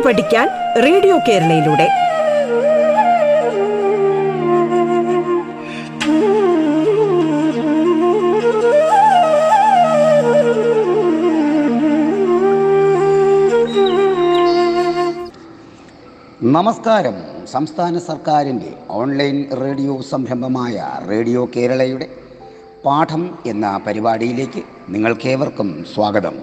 പാട്ട് പഠിക്കാൻ റേഡിയോ കേരളയിലൂടെ. നമസ്കാരം. സംസ്ഥാന സർക്കാരിന്റെ ഓൺലൈൻ റേഡിയോ സംരംഭമായ റേഡിയോ കേരളയുടെ പാഠം എന്ന പരിപാടിയിലേക്ക് നിങ്ങൾക്കേവർക്കും സ്വാഗതം.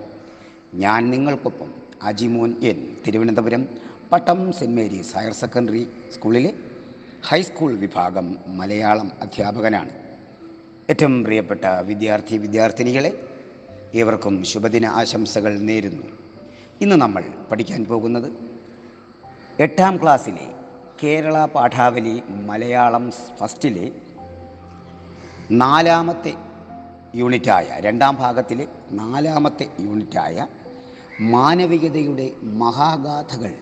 ഞാൻ നിങ്ങൾക്കൊപ്പം Ajimon N. Thiruvananthapuram Pattom Saint Mary's higher secondary സ്കൂളിലെ ഹൈസ്കൂൾ വിഭാഗം മലയാളം അധ്യാപകനാണ്. ഏറ്റവും പ്രിയപ്പെട്ട വിദ്യാർത്ഥി വിദ്യാർത്ഥിനികളെ ഏവർക്കും ശുഭദിന ആശംസകൾ നേരുന്നു. ഇന്ന് നമ്മൾ പഠിക്കാൻ പോകുന്നത് എട്ടാം ക്ലാസ്സിലെ കേരള പാഠാവലി മലയാളം ഫസ്റ്റിലെ നാലാമത്തെ യൂണിറ്റായ രണ്ടാം ഭാഗത്തിലെ നാലാമത്തെ യൂണിറ്റായ മാനവികതയുടെ മഹാഗാഥകൾ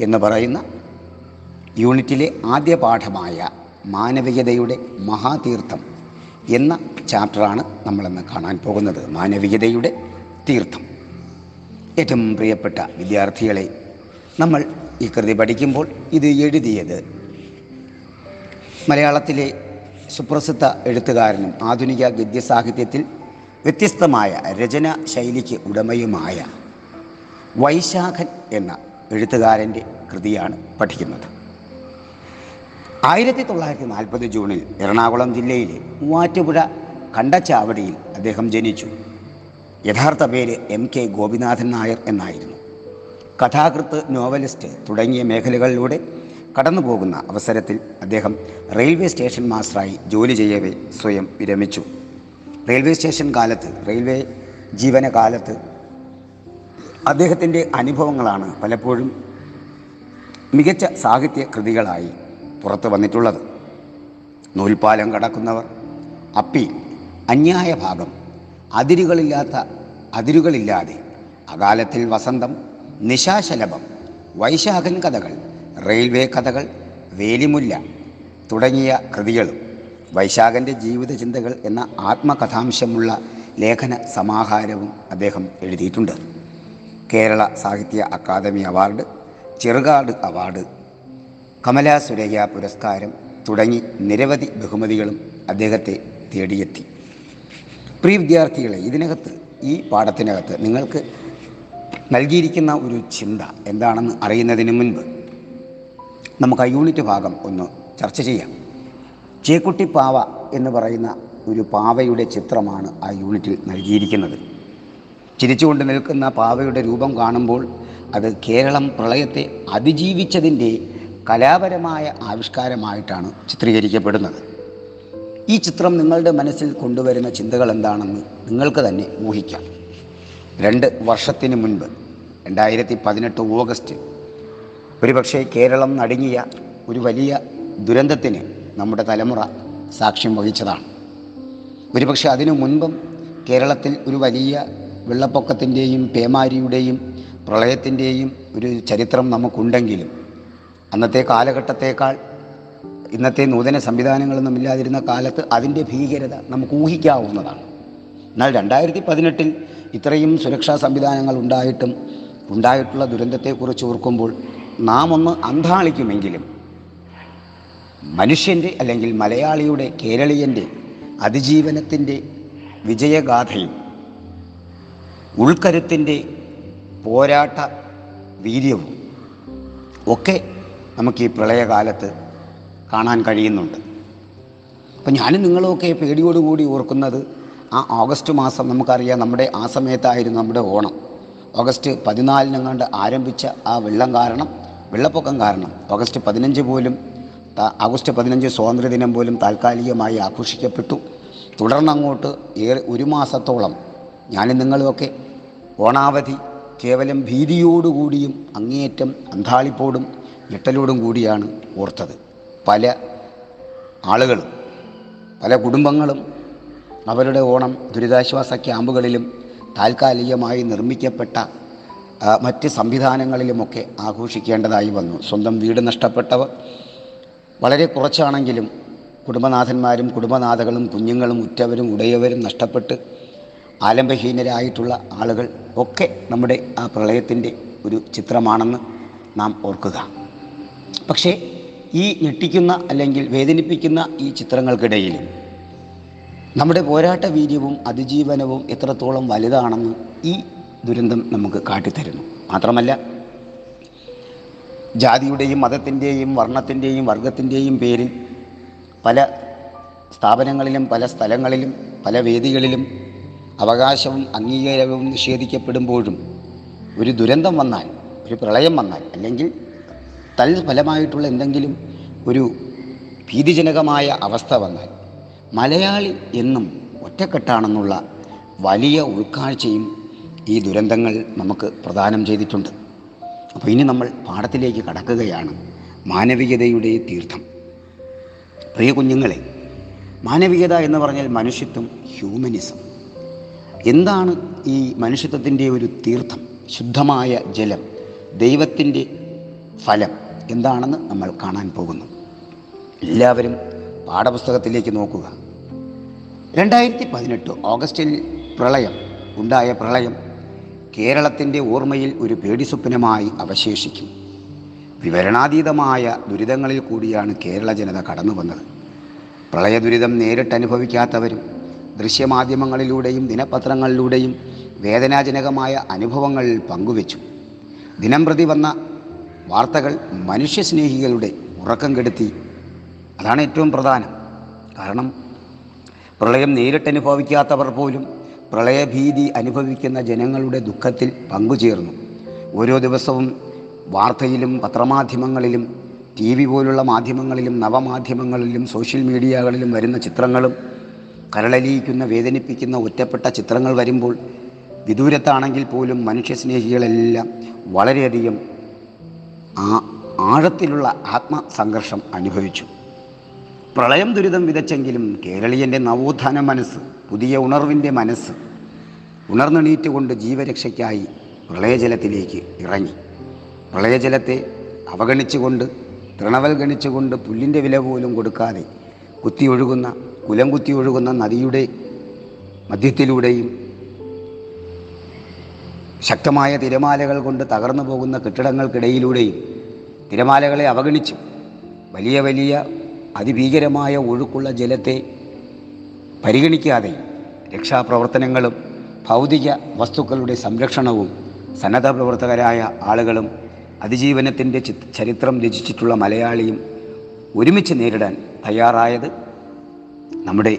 എന്ന് പറയുന്ന യൂണിറ്റിലെ ആദ്യ പാഠമായ മാനവികതയുടെ മഹാതീർത്ഥം എന്ന ചാപ്റ്ററാണ് നമ്മളിന്ന് കാണാൻ പോകുന്നത്. മാനവികതയുടെ തീർത്ഥം. ഏറ്റവും പ്രിയപ്പെട്ട വിദ്യാർത്ഥികളെ നമ്മൾ ഈ കൃതി പഠിക്കുമ്പോൾ ഇത് എഴുതിയത് മലയാളത്തിലെ സുപ്രസിദ്ധ എഴുത്തുകാരനും ആധുനിക ഗദ്യസാഹിത്യത്തിൽ വ്യത്യസ്തമായ രചന ശൈലിക്ക് ഉടമയുമായ വൈശാഖൻ എന്ന എഴുത്തുകാരന്റെ കൃതിയാണ് പഠിക്കുന്നത്. ആയിരത്തി തൊള്ളായിരത്തി നാൽപ്പത് ജൂണിൽ എറണാകുളം ജില്ലയിലെ മൂവാറ്റുപുഴ കണ്ടച്ചാവടിയിൽ അദ്ദേഹം ജനിച്ചു. യഥാർത്ഥ പേര് എം കെ ഗോപിനാഥൻ നായർ എന്നായിരുന്നു. കഥാകൃത്ത് നോവലിസ്റ്റ് തുടങ്ങിയ മേഖലകളിലൂടെ കടന്നു പോകുന്ന അവസരത്തിൽ അദ്ദേഹം റെയിൽവേ സ്റ്റേഷൻ മാസ്റ്ററായി ജോലി ചെയ്യവേ സ്വയം വിരമിച്ചു. റെയിൽവേ സ്റ്റേഷൻ കാലത്ത് റെയിൽവേ ജീവനകാലത്ത് അദ്ദേഹത്തിന്റെ അനുഭവങ്ങളാണ് പലപ്പോഴും മികച്ച സാഹിത്യ കൃതികളായി പുറത്തു വന്നിട്ടുള്ളത്. നൂൽപ്പാലം കടക്കുന്നവർ അപ്പി അന്യായ ഭാഗം അതിരുകളില്ലാത്ത അതിരുകളില്ലാതെ അകാലത്തിൽ വസന്തം നിശാശലഭം വൈശാഖൻ കഥകൾ റെയിൽവേ കഥകൾ വേലിമുല്ല തുടങ്ങിയ കൃതികളും വൈശാഖന്റെ ജീവിത ചിന്തകൾ എന്ന ആത്മകഥാംശമുള്ള ലേഖന സമാഹാരവും അദ്ദേഹം എഴുതിയിട്ടുണ്ട്. കേരള സാഹിത്യ അക്കാദമി അവാർഡ് ചെറുകാട് അവാർഡ് കമലാ സുരയ്യ പുരസ്കാരം തുടങ്ങി നിരവധി ബഹുമതികളും അദ്ദേഹത്തെ തേടിയെത്തി. പ്രിയ വിദ്യാർത്ഥികളെ ഇതിനകത്ത് ഈ പാഠത്തിനകത്ത് നിങ്ങൾക്ക് നൽകിയിരിക്കുന്ന ഒരു ചിന്ത എന്താണെന്ന് അറിയുന്നതിന് മുൻപ് നമുക്ക് ആ യൂണിറ്റ് ഭാഗം ഒന്ന് ചർച്ച ചെയ്യാം. ചേക്കുട്ടി പാവ എന്ന് പറയുന്ന ഒരു പാവയുടെ ചിത്രമാണ് ആ യൂണിറ്റിൽ നൽകിയിരിക്കുന്നത്. ചിരിച്ചുകൊണ്ട് നിൽക്കുന്ന പാവയുടെ രൂപം കാണുമ്പോൾ അത് കേരളം പ്രളയത്തെ അതിജീവിച്ചതിന്റെ കലാപരമായ ആവിഷ്കാരമായിട്ടാണ് ചിത്രീകരിക്കപ്പെടുന്നത്. ഈ ചിത്രം നിങ്ങളുടെ മനസ്സിൽ കൊണ്ടുവരുന്ന ചിന്തകൾ എന്താണെന്ന് നിങ്ങൾക്ക് തന്നെ ഊഹിക്കാം. രണ്ട് വർഷത്തിന് മുൻപ് രണ്ടായിരത്തി പതിനെട്ട് ഓഗസ്റ്റ് ഒരുപക്ഷെ കേരളം നടുങ്ങിയ ഒരു വലിയ ദുരന്തത്തിന് നമ്മുടെ തലമുറ സാക്ഷ്യം വഹിച്ചതാണ്. ഒരുപക്ഷെ അതിനു മുൻപും കേരളത്തിൽ ഒരു വലിയ വെള്ളപ്പൊക്കത്തിന്റെയും പേമാരിയുടെയും പ്രളയത്തിന്റെയും ഒരു ചരിത്രം നമുക്കുണ്ടെങ്കിലും അന്നത്തെ കാലഘട്ടത്തേക്കാൾ ഇന്നത്തെ നൂതന സംവിധാനങ്ങളൊന്നും ഇല്ലാതിരുന്ന കാലത്ത് അതിന്റെ ഭീകരത നമുക്ക് ഊഹിക്കാവുന്നതാണ്. എന്നാൽ രണ്ടായിരത്തി പതിനെട്ടിൽ ഇത്രയും സുരക്ഷാ സംവിധാനങ്ങൾ ഉണ്ടായിട്ടും ഉണ്ടായിട്ടുള്ള ദുരന്തത്തെക്കുറിച്ച് ഓർക്കുമ്പോൾ നാം ഒന്ന് അന്താളിക്കുമെങ്കിലും മനുഷ്യന്റെ അല്ലെങ്കിൽ മലയാളിയുടെ കേരളീയന്റെ അതിജീവനത്തിന്റെ വിജയഗാഥയും ഉൾക്കരുത്തിന്റെ പോരാട്ട വീര്യവും ഒക്കെ നമുക്ക് ഈ പ്രളയകാലത്ത് കാണാൻ കഴിയുന്നുണ്ട്. അപ്പം ഞാനും നിങ്ങളുമൊക്കെ പേടിയോടുകൂടി ഓർക്കുന്നത് ആ ഓഗസ്റ്റ് മാസം നമുക്കറിയാം നമ്മുടെ ആ സമയത്തായിരുന്നു നമ്മുടെ ഓണം. ഓഗസ്റ്റ് പതിനാലിനെങ്ങാണ്ട് ആരംഭിച്ച ആ വെള്ളം കാരണം വെള്ളപ്പൊക്കം കാരണം ഓഗസ്റ്റ് പതിനഞ്ച് പോലും ആഗസ്റ്റ് പതിനഞ്ച് സ്വാതന്ത്ര്യദിനം പോലും താൽക്കാലികമായി ആഘോഷിക്കപ്പെട്ടു. തുടർന്നങ്ങോട്ട് ഏറെ ഒരു മാസത്തോളം ഞാനും നിങ്ങളുമൊക്കെ ഓണാവധി കേവലം ഭീതിയോടുകൂടിയും അങ്ങേയറ്റം അന്താളിപ്പോടും ഞെട്ടലോടും കൂടിയാണ് ഓർത്തത്. പല ആളുകളും പല കുടുംബങ്ങളും അവരുടെ ഓണം ദുരിതാശ്വാസ ക്യാമ്പുകളിലും താൽക്കാലികമായി നിർമ്മിക്കപ്പെട്ട മറ്റ് സംവിധാനങ്ങളിലുമൊക്കെ ആഘോഷിക്കേണ്ടതായി വന്നു. സ്വന്തം വീട് നഷ്ടപ്പെട്ടവർ വളരെ കുറച്ചാണെങ്കിലും കുടുംബനാഥന്മാരും കുടുംബനാഥകളും കുഞ്ഞുങ്ങളും ഉറ്റവരും ഉടയവരും നഷ്ടപ്പെട്ട് ആലംബഹീനരായിട്ടുള്ള ആളുകൾ ഒക്കെ നമ്മുടെ ആ പ്രളയത്തിന്റെ ഒരു ചിത്രമാണെന്ന് നാം ഓർക്കുക. പക്ഷേ ഈ ഞെട്ടിക്കുന്ന അല്ലെങ്കിൽ വേദനിപ്പിക്കുന്ന ഈ ചിത്രങ്ങൾക്കിടയിലും നമ്മുടെ പോരാട്ട വീര്യവും അതിജീവനവും എത്രത്തോളം വലുതാണെന്ന് ഈ ദുരന്തം നമുക്ക് കാട്ടിത്തരുന്നു. മാത്രമല്ല ജാതിയുടെയും മതത്തിന്റെയും വർണത്തിന്റെയും വർഗത്തിന്റെയും പേരിൽ പല സ്ഥാപനങ്ങളിലും പല സ്ഥലങ്ങളിലും പല വേദികളിലും അവകാശവും അംഗീകാരവും നിഷേധിക്കപ്പെടുമ്പോഴും ഒരു ദുരന്തം വന്നാൽ ഒരു പ്രളയം വന്നാൽ അല്ലെങ്കിൽ തൽഫലമായിട്ടുള്ള എന്തെങ്കിലും ഒരു ഭീതിജനകമായ അവസ്ഥ വന്നാൽ മലയാളി എന്നും ഒറ്റക്കെട്ടാണെന്നുള്ള വലിയ ഉൾക്കാഴ്ചയും ഈ ദുരന്തങ്ങൾ നമുക്ക് പ്രദാനം ചെയ്തിട്ടുണ്ട്. അപ്പോൾ ഇനി നമ്മൾ പാഠത്തിലേക്ക് കടക്കുകയാണ്. മാനവികതയുടെ തീർത്ഥം. പ്രിയ കുഞ്ഞുങ്ങളെ മാനവികത എന്ന് പറഞ്ഞാൽ മനുഷ്യത്വം ഹ്യൂമനിസം. എന്താണ് ഈ മനുഷ്യത്വത്തിന്റെ ഒരു തീർത്ഥം? ശുദ്ധമായ ജലം ദൈവത്തിന്റെ ഫലം എന്താണെന്ന് നമ്മൾ കാണാൻ പോകുന്നു. എല്ലാവരും പാഠപുസ്തകത്തിലേക്ക് നോക്കുക. രണ്ടായിരത്തി പതിനെട്ട് ഓഗസ്റ്റിൽ പ്രളയം ഉണ്ടായ പ്രളയം കേരളത്തിന്റെ ഓർമ്മയിൽ ഒരു പേടിസ്വപ്നമായി അവശേഷിക്കും. വിവരണാതീതമായ ദുരിതങ്ങളിൽ കൂടിയാണ് കേരള ജനത കടന്നു വന്നത് പ്രളയ ദുരിതം നേരിട്ട് അനുഭവിക്കാത്തവരും ദൃശ്യമാധ്യമങ്ങളിലൂടെയും ദിനപത്രങ്ങളിലൂടെയും വേദനാജനകമായ അനുഭവങ്ങൾ പങ്കുവച്ചു. ദിനം പ്രതി വന്ന വാർത്തകൾ മനുഷ്യസ്നേഹികളുടെ ഉറക്കം കെടുത്തി. അതാണ് ഏറ്റവും പ്രധാനം. കാരണം പ്രളയം നേരിട്ടനുഭവിക്കാത്തവർ പോലും പ്രളയഭീതി അനുഭവിക്കുന്ന ജനങ്ങളുടെ ദുഃഖത്തിൽ പങ്കുചേർന്നു. ഓരോ ദിവസവും വാർത്തയിലും പത്രമാധ്യമങ്ങളിലും ടി വി പോലുള്ള മാധ്യമങ്ങളിലും നവമാധ്യമങ്ങളിലും സോഷ്യൽ മീഡിയകളിലും വരുന്ന ചിത്രങ്ങളും കരളലിയിക്കുന്ന വേദനിപ്പിക്കുന്ന ഒറ്റപ്പെട്ട ചിത്രങ്ങൾ വരുമ്പോൾ വിദൂരത്താണെങ്കിൽ പോലും മനുഷ്യസ്നേഹികളെല്ലാം വളരെയധികം ആ ആഴത്തിലുള്ള ആത്മസംഘർഷം അനുഭവിച്ചു. പ്രളയം ദുരിതം വിതച്ചെങ്കിലും കേരളീയന്റെ നവോത്ഥാന മനസ്സ് പുതിയ ഉണർവിന്റെ മനസ്സ് ഉണർന്നെണീറ്റുകൊണ്ട് ജീവരക്ഷയ്ക്കായി പ്രളയജലത്തിലേക്ക് ഇറങ്ങി. പ്രളയജലത്തെ അവഗണിച്ചുകൊണ്ട് തൃണവൽഗണിച്ചുകൊണ്ട് പുല്ലിന്റെ വില പോലും കൊടുക്കാതെ കുത്തിയൊഴുകുന്ന കുലം കുത്തിയൊഴുകുന്ന നദിയുടെ മധ്യത്തിലൂടെയും ശക്തമായ തിരമാലകൾ കൊണ്ട് തകർന്നു പോകുന്ന കെട്ടിടങ്ങൾക്കിടയിലൂടെയും തിരമാലകളെ അവഗണിച്ചു വലിയ വലിയ അതിഭീകരമായ ഒഴുക്കുള്ള ജലത്തെ പരിഗണിക്കാതെ രക്ഷാപ്രവർത്തനങ്ങളും ഭൗതിക വസ്തുക്കളുടെ സംരക്ഷണവും സന്നദ്ധ പ്രവർത്തകരായ ആളുകളും അതിജീവനത്തിന്റെ ചരിത്രം രചിച്ചിട്ടുള്ള മലയാളിയും ഒരുമിച്ച് നേരിടാൻ തയ്യാറായത് നമ്മുടെ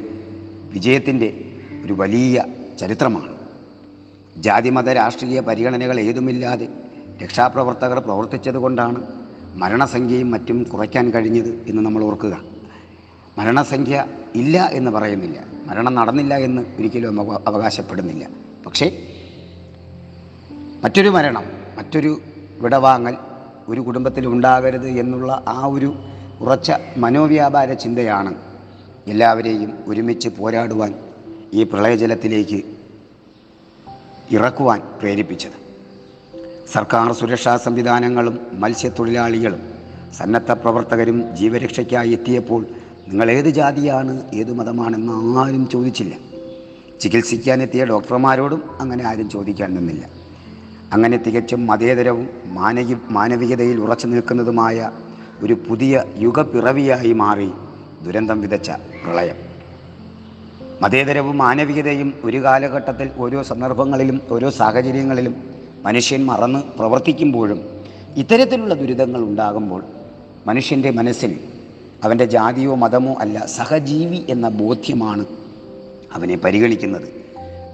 വിജയത്തിന്റെ ഒരു വലിയ ചരിത്രമാണ്. ജാതിമത രാഷ്ട്രീയ പരിഗണനകൾ ഏതുമില്ലാതെ രക്ഷാപ്രവർത്തകർ പ്രവർത്തിച്ചതുകൊണ്ടാണ് മരണസംഖ്യയും മറ്റും കുറയ്ക്കാൻ കഴിഞ്ഞത് എന്ന് നമ്മൾ ഓർക്കുക. മരണസംഖ്യ ഇല്ല എന്ന് പറയുന്നില്ല. മരണം നടന്നില്ല എന്ന് ഒരിക്കലും അവ- അവകാശപ്പെടുന്നില്ല. പക്ഷേ മറ്റൊരു മരണം മറ്റൊരു വിടവാങ്ങൽ ഒരു കുടുംബത്തിൽ ഉണ്ടാകരുത് എന്നുള്ള ആ ഒരു ഉറച്ച മനോവ്യാപാര ചിന്തയാണ് എല്ലാവരെയും ഒരുമിച്ച് പോരാടുവാൻ ഈ പ്രളയജലത്തിലേക്ക് ഇറക്കുവാൻ പ്രേരിപ്പിച്ചത്. സർക്കാർ സുരക്ഷാ സംവിധാനങ്ങളും മത്സ്യത്തൊഴിലാളികളും സന്നദ്ധ പ്രവർത്തകരും ജീവരക്ഷയ്ക്കായി എത്തിയപ്പോൾ നിങ്ങൾ ഏത് ജാതിയാണ് ഏത് മതമാണെന്ന് ആരും ചോദിച്ചില്ല. ചികിത്സിക്കാനെത്തിയ ഡോക്ടർമാരോടും അങ്ങനെ ആരും ചോദിക്കാൻ നിന്നില്ല. അങ്ങനെ തികച്ചും മതേതരവും മാനവി മാനവികതയിൽ ഉറച്ചു നിൽക്കുന്നതുമായ ഒരു പുതിയ യുഗപ്പിറവിയായി മാറി. ദുരന്തം വിതച്ച പ്രളയം. മതേതരവും മാനവികതയും ഒരു കാലഘട്ടത്തിൽ ഓരോ സന്ദർഭങ്ങളിലും ഓരോ സാഹചര്യങ്ങളിലും മനുഷ്യൻ മറന്ന് പ്രവർത്തിക്കുമ്പോഴും ഇത്തരത്തിലുള്ള ദുരിതങ്ങൾ ഉണ്ടാകുമ്പോൾ മനുഷ്യന്റെ മനസ്സിൽ അവന്റെ ജാതിയോ മതമോ അല്ല സഹജീവി എന്ന ബോധ്യമാണ് അവനെ പരിഗണിക്കുന്നത്.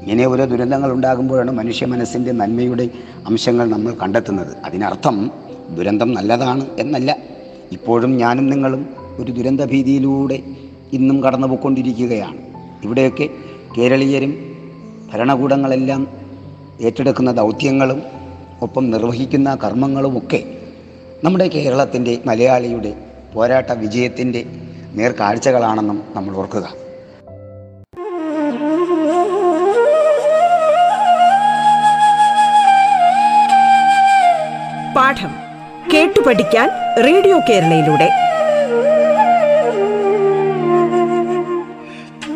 ഇങ്ങനെ ഓരോ ദുരന്തങ്ങൾ ഉണ്ടാകുമ്പോഴാണ് മനുഷ്യ മനസ്സിന്റെ നന്മയുടെ അംശങ്ങൾ നമ്മൾ കണ്ടെത്തുന്നത്. അതിനർത്ഥം ദുരന്തം നല്ലതാണ് എന്നല്ല. ഇപ്പോഴും ഞാനും നിങ്ങളും ഒരു ദുരന്ത ഭീതിയിലൂടെ ഇന്നും കടന്നു പോയിക്കൊണ്ടിരിക്കുകയാണ് ഇവിടെയൊക്കെ കേരളീയരും ഭരണകൂടങ്ങളെല്ലാം ഏറ്റെടുക്കുന്ന ദൗത്യങ്ങളും ഒപ്പം നിർവഹിക്കുന്ന കർമ്മങ്ങളുമൊക്കെ നമ്മുടെ കേരളത്തിന്റെ മലയാളിയുടെ പോരാട്ട വിജയത്തിന്റെ നേർക്കാഴ്ചകളാണെന്നും നമ്മൾ ഓർക്കുക. പാഠം കേട്ടു പഠിക്കാൻ റേഡിയോ കേരളയിലൂടെ.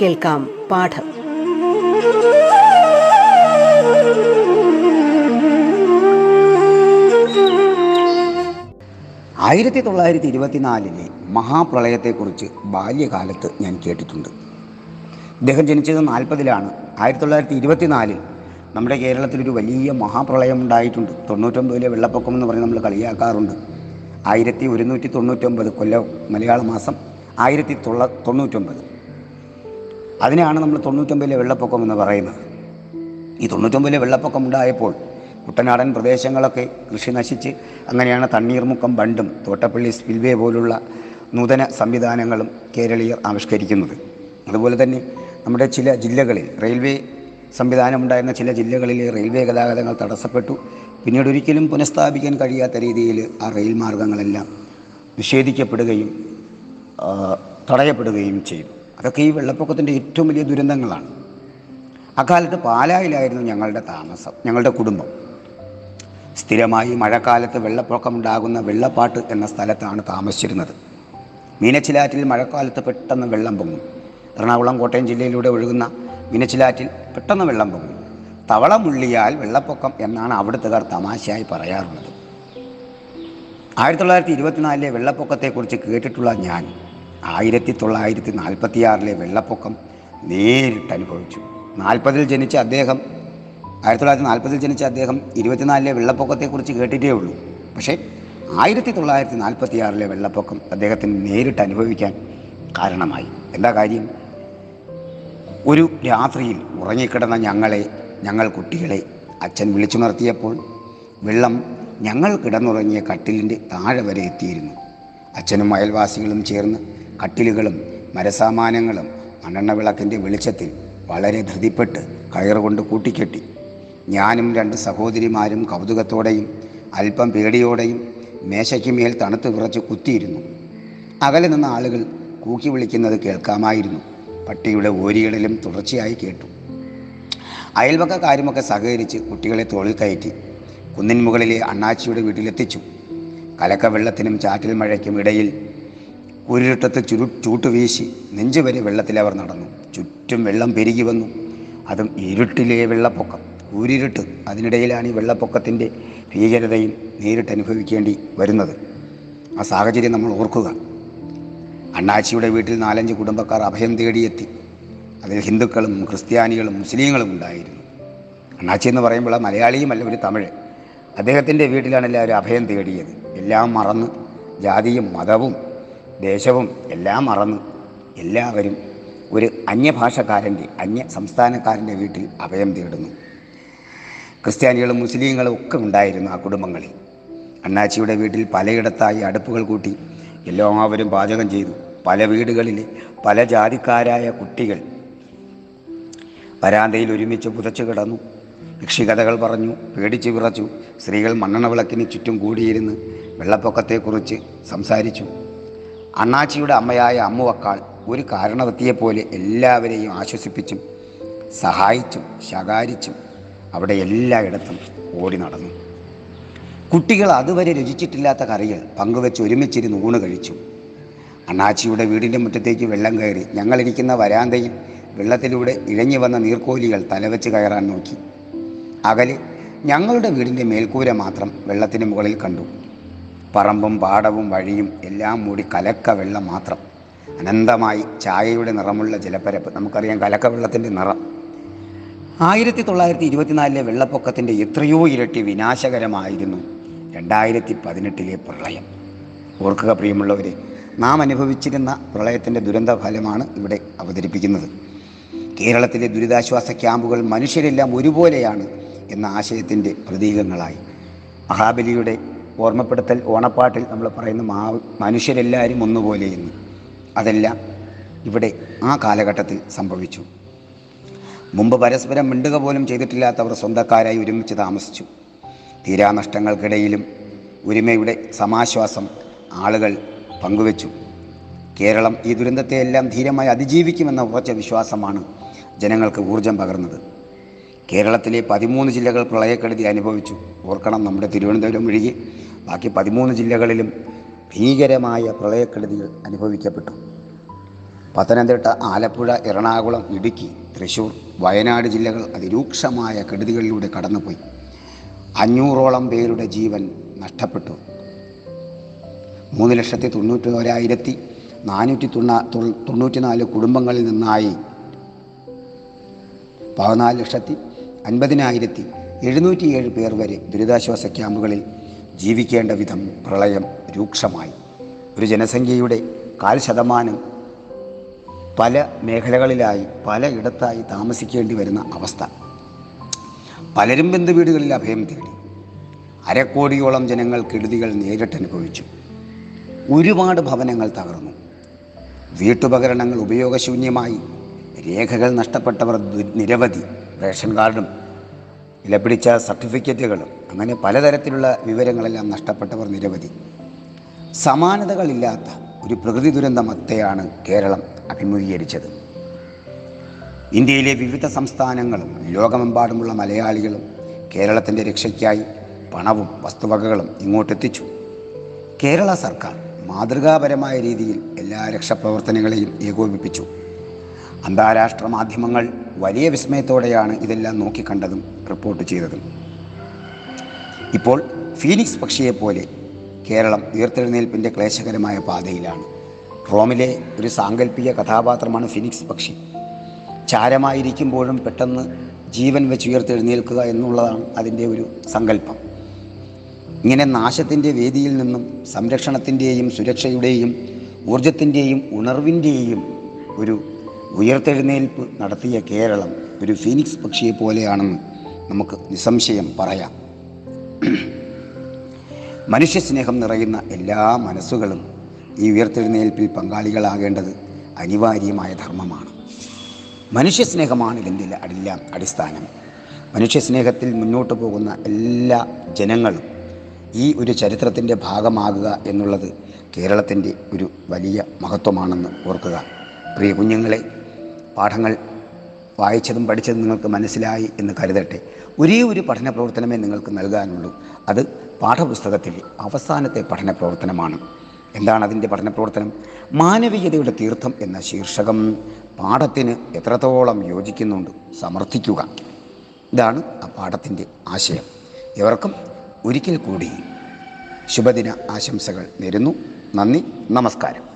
കേൾക്കാം പാഠം. ആയിരത്തി തൊള്ളായിരത്തി ഇരുപത്തിനാലിലെ മഹാപ്രളയത്തെക്കുറിച്ച് ബാല്യകാലത്ത് ഞാൻ കേട്ടിട്ടുണ്ട്. ഇദ്ദേഹം ജനിച്ചത് നാൽപ്പതിലാണ്. ആയിരത്തി തൊള്ളായിരത്തി ഇരുപത്തിനാലിൽ നമ്മുടെ കേരളത്തിലൊരു വലിയ മഹാപ്രളയം ഉണ്ടായിട്ടുണ്ട്. തൊണ്ണൂറ്റൊമ്പതിലെ വെള്ളപ്പൊക്കം എന്ന് പറഞ്ഞ് നമ്മൾ കളിയാക്കാറുണ്ട്. ആയിരത്തി ഒരുന്നൂറ്റി തൊണ്ണൂറ്റൊമ്പത് കൊല്ലം മലയാള മാസം ആയിരത്തി തൊള്ള തൊണ്ണൂറ്റൊമ്പത്. അതിനെയാണ് നമ്മൾ തൊണ്ണൂറ്റൊമ്പതിലെ വെള്ളപ്പൊക്കം എന്ന് പറയുന്നത്. ഈ തൊണ്ണൂറ്റൊമ്പതിലെ വെള്ളപ്പൊക്കം ഉണ്ടായപ്പോൾ കുട്ടനാടൻ പ്രദേശങ്ങളൊക്കെ കൃഷി നശിച്ച് അങ്ങനെയാണ് തണ്ണീർമുക്കം ബണ്ടും തോട്ടപ്പള്ളി സ്പിൽവേ പോലുള്ള നൂതന സംവിധാനങ്ങളും കേരളീയർ ആവിഷ്കരിക്കുന്നത്. അതുപോലെ തന്നെ നമ്മുടെ ചില ജില്ലകളിൽ റെയിൽവേ സംവിധാനം ഉണ്ടായിരുന്ന ചില ജില്ലകളിൽ റെയിൽവേ ഗതാഗതങ്ങൾ തടസ്സപ്പെട്ടു. പിന്നീട് ഒരിക്കലും പുനഃസ്ഥാപിക്കാൻ കഴിയാത്ത രീതിയിൽ ആ റെയിൽ മാർഗങ്ങളെല്ലാം നിഷേധിക്കപ്പെടുകയും തടയപ്പെടുകയും ചെയ്തു. അതൊക്കെ ഈ വെള്ളപ്പൊക്കത്തിന്റെ ഏറ്റവും വലിയ ദുരന്തങ്ങളാണ്. അക്കാലത്ത് പാലായിലായിരുന്നു ഞങ്ങളുടെ താമസം ഞങ്ങളുടെ കുടുംബം. സ്ഥിരമായി മഴക്കാലത്ത് വെള്ളപ്പൊക്കമുണ്ടാകുന്ന വെള്ളപ്പാട്ട് എന്ന സ്ഥലത്താണ് താമസിച്ചിരുന്നത്. മീനച്ചിലാറ്റിൽ മഴക്കാലത്ത് പെട്ടെന്ന് വെള്ളം പൊങ്ങും. എറണാകുളം കോട്ടയം ജില്ലയിലൂടെ ഒഴുകുന്ന മീനച്ചിലാറ്റിൽ പെട്ടെന്ന് വെള്ളം പൊങ്ങും. തവളമുള്ളിയാൽ വെള്ളപ്പൊക്കം എന്നാണ് അവിടുത്തുകാർ തമാശയായി പറയാറുള്ളത്. ആയിരത്തി തൊള്ളായിരത്തി ഇരുപത്തിനാലിലെ വെള്ളപ്പൊക്കത്തെക്കുറിച്ച് കേട്ടിട്ടുള്ള ഞാൻ ആയിരത്തി തൊള്ളായിരത്തി നാൽപ്പത്തിയാറിലെ വെള്ളപ്പൊക്കം നേരിട്ട് അനുഭവിച്ചു. നാൽപ്പതിൽ ജനിച്ച അദ്ദേഹം ആയിരത്തി തൊള്ളായിരത്തി നാൽപ്പതിൽ ജനിച്ച അദ്ദേഹം ഇരുപത്തിനാലിലെ വെള്ളപ്പൊക്കത്തെക്കുറിച്ച് കേട്ടിട്ടേ ഉള്ളൂ. പക്ഷേ ആയിരത്തി തൊള്ളായിരത്തി നാൽപ്പത്തിയാറിലെ വെള്ളപ്പൊക്കം അദ്ദേഹത്തിന് നേരിട്ട് അനുഭവിക്കാൻ കാരണമായി. എന്താ കാര്യം? ഒരു രാത്രിയിൽ ഉറങ്ങിക്കിടന്ന ഞങ്ങളെ ഞങ്ങൾ കുട്ടികളെ അച്ഛൻ വിളിച്ചുണർത്തിയപ്പോൾ വെള്ളം ഞങ്ങൾ കിടന്നുറങ്ങിയ കട്ടിലിന്റെ താഴെ വരെ എത്തിയിരുന്നു. അച്ഛനും അയൽവാസികളും ചേർന്ന് കട്ടിലുകളും മരസാമാനങ്ങളും മണ്ണെണ്ണ വിളക്കിന്റെ വെളിച്ചത്തിൽ വളരെ ധൃതിപ്പെട്ട് കയറുകൊണ്ട് കൂട്ടിക്കെട്ടി. ഞാനും രണ്ട് സഹോദരിമാരും കൗതുകത്തോടെയും അല്പം പേടിയോടെയും മേശയ്ക്ക് മേൽ തണുത്ത് വിറച്ച് കുത്തിയിരുന്നു. അകലെ നിന്ന ആളുകൾ കൂക്കി വിളിക്കുന്നത് കേൾക്കാമായിരുന്നു. പട്ടിയുടെ ഓരികളിലും തുടർച്ചയായി കേട്ടു. അയൽവക്കക്കാരുമൊക്കെ സഹകരിച്ച് കുട്ടികളെ തോളിൽ കയറ്റി കുന്നിൻ മുകളിലെ അണ്ണാച്ചിയുടെ വീട്ടിലെത്തിച്ചു. കലക്കവെള്ളത്തിനും ചാറ്റൽ മഴയ്ക്കും ഇടയിൽ കുരുട്ടത്ത് ചുരു ചൂട്ടുവീശി നെഞ്ചുവരെ വെള്ളത്തിൽ അവർ നടന്നു. ചുറ്റും വെള്ളം പെരുകി വന്നു. അതും ഇരുട്ടിലെ വെള്ളപ്പൊക്കം. ഊരിരുട്ട് അതിനിടയിലാണ് ഈ വെള്ളപ്പൊക്കത്തിന്റെ ഭീകരതയും നേരിട്ട് അനുഭവിക്കേണ്ടി വരുന്നത്. ആ സാഹചര്യം നമ്മൾ ഓർക്കുക. അണ്ണാച്ചിയുടെ വീട്ടിൽ നാലഞ്ച് കുടുംബക്കാർ അഭയം തേടിയെത്തി. അതിൽ ഹിന്ദുക്കളും ക്രിസ്ത്യാനികളും മുസ്ലിങ്ങളും ഉണ്ടായിരുന്നു. അണ്ണാച്ചി എന്ന് പറയുമ്പോൾ ആ മലയാളിയുമല്ല ഒരു തമിഴ്. അദ്ദേഹത്തിന്റെ വീട്ടിലാണ് എല്ലാവരും അഭയം തേടിയത്. എല്ലാം മറന്ന് ജാതിയും മതവും ദേശവും എല്ലാം മറന്ന് എല്ലാവരും ഒരു അന്യഭാഷക്കാരന്റെ അന്യ സംസ്ഥാനക്കാരന്റെ വീട്ടിൽ അഭയം തേടുന്നു. ക്രിസ്ത്യാനികളും മുസ്ലിങ്ങളും ഒക്കെ ഉണ്ടായിരുന്നു ആ കുടുംബങ്ങളിൽ. അണ്ണാച്ചിയുടെ വീട്ടിൽ പലയിടത്തായി അടുപ്പുകൾ കൂട്ടി എല്ലാവരും പാചകം ചെയ്തു. പല വീടുകളിൽ പല ജാതിക്കാരായ കുട്ടികൾ വരാന്തയിൽ ഒരുമിച്ച് പുതച്ചു കിടന്നു. യക്ഷികഥകൾ പറഞ്ഞു പേടിച്ചു വിറച്ചു. സ്ത്രീകൾ മണ്ണെണ്ണ വിളക്കിന് ചുറ്റും കൂടിയിരുന്ന് വെള്ളപ്പൊക്കത്തെക്കുറിച്ച് സംസാരിച്ചു. അണ്ണാച്ചിയുടെ അമ്മയായ അമ്മുവക്കാൾ ഒരു കാരണവത്തിയെപ്പോലെ എല്ലാവരെയും ആശ്വസിപ്പിച്ചും സഹായിച്ചും ശകാരിച്ചും അവിടെ എല്ലായിടത്തും ഓടി നടന്നു. കുട്ടികൾ അതുവരെ രുചിച്ചിട്ടില്ലാത്ത കറികൾ പങ്കുവെച്ച് ഒരുമിച്ചിരുന്ന് ഊണ് കഴിച്ചു. അണ്ണാച്ചിയുടെ വീടിന്റെ മുറ്റത്തേക്ക് വെള്ളം കയറി ഞങ്ങളിരിക്കുന്ന വരാന്തയിൽ വെള്ളത്തിലൂടെ ഇഴഞ്ഞു വന്ന നീർക്കോലികൾ തലവെച്ച് കയറാൻ നോക്കി. അകലെ ഞങ്ങളുടെ വീടിന്റെ മേൽക്കൂര മാത്രം വെള്ളത്തിന് മുകളിൽ കണ്ടു. പറമ്പും പാടവും വഴിയും എല്ലാം മൂടി കലക്ക വെള്ളം മാത്രം. അനന്തമായി ചായയുടെ നിറമുള്ള ജലപ്പരപ്പ് നമുക്കറിയാം കലക്ക വെള്ളത്തിന്റെ നിറം. ആയിരത്തി തൊള്ളായിരത്തി ഇരുപത്തിനാലിലെ വെള്ളപ്പൊക്കത്തിന്റെ എത്രയോ ഇരട്ടി വിനാശകരമായിരുന്നു രണ്ടായിരത്തി പതിനെട്ടിലെ പ്രളയം. ഓർക്കുക പ്രിയമുള്ളവരെ നാം അനുഭവിച്ചിരുന്ന പ്രളയത്തിന്റെ ദുരന്ത ഫലമാണ് ഇവിടെ അവതരിപ്പിക്കുന്നത്. കേരളത്തിലെ ദുരിതാശ്വാസ ക്യാമ്പുകൾ മനുഷ്യരെല്ലാം ഒരുപോലെയാണ് എന്ന ആശയത്തിന്റെ പ്രതീകങ്ങളായി. മഹാബലിയുടെ ഓർമ്മപ്പെടുത്തൽ ഓണപ്പാട്ടിൽ നമ്മൾ പറയുന്ന മാ മനുഷ്യരെല്ലാവരും ഒന്നുപോലെ എന്ന് അതെല്ലാം ഇവിടെ ആ കാലഘട്ടത്തിൽ സംഭവിച്ചു. മുമ്പ് പരസ്പരം മിണ്ടുക പോലും ചെയ്തിട്ടില്ലാത്തവർ സ്വന്തക്കാരായി ഒരുമിച്ച് താമസിച്ചു. തീരാനഷ്ടങ്ങൾക്കിടയിലും ഒരുമയുടെ സമാശ്വാസം ആളുകൾ പങ്കുവച്ചു. കേരളം ഈ ദുരന്തത്തെയെല്ലാം ധീരമായി അതിജീവിക്കുമെന്ന ഉറച്ച വിശ്വാസമാണ് ജനങ്ങൾക്ക് ഊർജം പകർന്നത്. കേരളത്തിലെ പതിമൂന്ന് ജില്ലകൾ പ്രളയക്കെടുതി അനുഭവിച്ചു. ഓർക്കണം നമ്മുടെ തിരുവനന്തപുരം ഒഴികെ ബാക്കി പതിമൂന്ന് ജില്ലകളിലും ഭീകരമായ പ്രളയക്കെടുതികൾ അനുഭവിക്കപ്പെട്ടു. പത്തനംതിട്ട ആലപ്പുഴ എറണാകുളം ഇടുക്കി തൃശൂർ വയനാട് ജില്ലകൾ അതിരൂക്ഷമായ കെടുതികളിലൂടെ കടന്നുപോയി. അഞ്ഞൂറോളം പേരുടെ ജീവൻ നഷ്ടപ്പെട്ടു. മൂന്ന് ലക്ഷത്തി തൊണ്ണൂറ്റി ഒരായിരത്തി നാനൂറ്റി തൊണ്ണാ തൊണ്ണൂറ്റിനാല് കുടുംബങ്ങളിൽ നിന്നായി പതിനാല് ലക്ഷത്തി അൻപതിനായിരത്തി എഴുന്നൂറ്റിയേഴ് പേർ വരെ ദുരിതാശ്വാസ ക്യാമ്പുകളിൽ ജീവിക്കേണ്ട വിധം പ്രളയം രൂക്ഷമായി. ഒരു ജനസംഖ്യയുടെ കാൽ ശതമാനം പല മേഖലകളിലായി പലയിടത്തായി താമസിക്കേണ്ടി വരുന്ന അവസ്ഥ. പലരും ബന്ധുവീടുകളിൽ അഭയം തേടി. അരക്കോടിയോളം ജനങ്ങൾ കെടുതികൾ നേരിട്ടനുഭവിച്ചു. ഒരുപാട് ഭവനങ്ങൾ തകർന്നു. വീട്ടുപകരണങ്ങൾ ഉപയോഗശൂന്യമായി. രേഖകൾ നഷ്ടപ്പെട്ടവർ നിരവധി റേഷൻ കാർഡും ലഭിച്ച സർട്ടിഫിക്കറ്റുകളും അങ്ങനെ പലതരത്തിലുള്ള വിവരങ്ങളെല്ലാം നഷ്ടപ്പെട്ടവർ നിരവധി. സമാനതകളില്ലാത്ത ഒരു പ്രകൃതി ദുരന്തമത്തെയാണ് കേരളം അഭിമുഖീകരിച്ചത്. ഇന്ത്യയിലെ വിവിധ സംസ്ഥാനങ്ങളും ലോകമെമ്പാടുമുള്ള മലയാളികളും കേരളത്തിന്റെ രക്ഷയ്ക്കായി പണവും വസ്തുവകകളും ഇങ്ങോട്ടെത്തിച്ചു. കേരള സർക്കാർ മാതൃകാപരമായ രീതിയിൽ എല്ലാ രക്ഷാപ്രവർത്തനങ്ങളെയും ഏകോപിപ്പിച്ചു. അന്താരാഷ്ട്ര മാധ്യമങ്ങൾ വലിയ വിസ്മയത്തോടെയാണ് ഇതെല്ലാം നോക്കിക്കണ്ടതും റിപ്പോർട്ട് ചെയ്തതും. ഇപ്പോൾ ഫീനിക്സ് പക്ഷിയെപ്പോലെ കേരളം ഉയർത്തെഴുന്നേൽപ്പിന്റെ ക്ലേശകരമായ പാതയിലാണ്. റോമിലെ ഒരു സാങ്കല്പിക കഥാപാത്രമാണ് ഫിനിക്സ് പക്ഷി. ചാരമായിരിക്കുമ്പോഴും പെട്ടെന്ന് ജീവൻ വെച്ച് ഉയർത്തെഴുന്നേൽക്കുക എന്നുള്ളതാണ് അതിന്റെ ഒരു സങ്കല്പം. ഇങ്ങനെ നാശത്തിന്റെ വേദിയിൽ നിന്നും സംരക്ഷണത്തിന്റെയും സുരക്ഷയുടെയും ഊർജത്തിന്റെയും ഉണർവിന്റെയും ഒരു ഉയർത്തെഴുന്നേൽപ്പ് നടത്തിയ കേരളം ഒരു ഫീനിക്സ് പക്ഷിയെ പോലെയാണെന്ന് നമുക്ക് നിസ്സംശയം പറയാം. മനുഷ്യസ്നേഹം നിറയുന്ന എല്ലാ മനസ്സുകളും ഈ ഉയർത്തെഴുന്നേൽപ്പിൽ പങ്കാളികളാകേണ്ടത് അനിവാര്യമായ ധർമ്മമാണ്. മനുഷ്യസ്നേഹമാണ് ഇതിന്റെ എല്ലാം അടിസ്ഥാനം. മനുഷ്യസ്നേഹത്തിൽ മുന്നോട്ട് പോകുന്ന എല്ലാ ജനങ്ങളും ഈ ഒരു ചരിത്രത്തിന്റെ ഭാഗമാകുക എന്നുള്ളത് കേരളത്തിന്റെ ഒരു വലിയ മഹത്വമാണെന്ന് ഓർക്കുക. പ്രിയ കുഞ്ഞുങ്ങളെ പാഠങ്ങൾ വായിച്ചതും പഠിച്ചതും നിങ്ങൾക്ക് മനസ്സിലായി എന്ന് കരുതട്ടെ. ഒരേ ഒരു പഠന പ്രവർത്തനമേ നിങ്ങൾക്ക് നൽകാനുള്ളൂ. അത് പാഠപുസ്തകത്തിൽ അവസാനത്തെ പഠന പ്രവർത്തനമാണ് എന്താണ് അതിന്റെ പഠന പ്രവർത്തനം മാനവികതയുടെ തീർത്ഥം എന്ന ശീർഷകം പാഠത്തിന് എത്രത്തോളം യോജിക്കുന്നുണ്ട് സമർത്ഥിക്കുക. ഇതാണ് ആ പാഠത്തിന്റെ ആശയം. ഇവർക്കും ഒരിക്കൽ കൂടി ശുഭദിന ആശംസകൾ നേരുന്നു. നന്ദി നമസ്കാരം.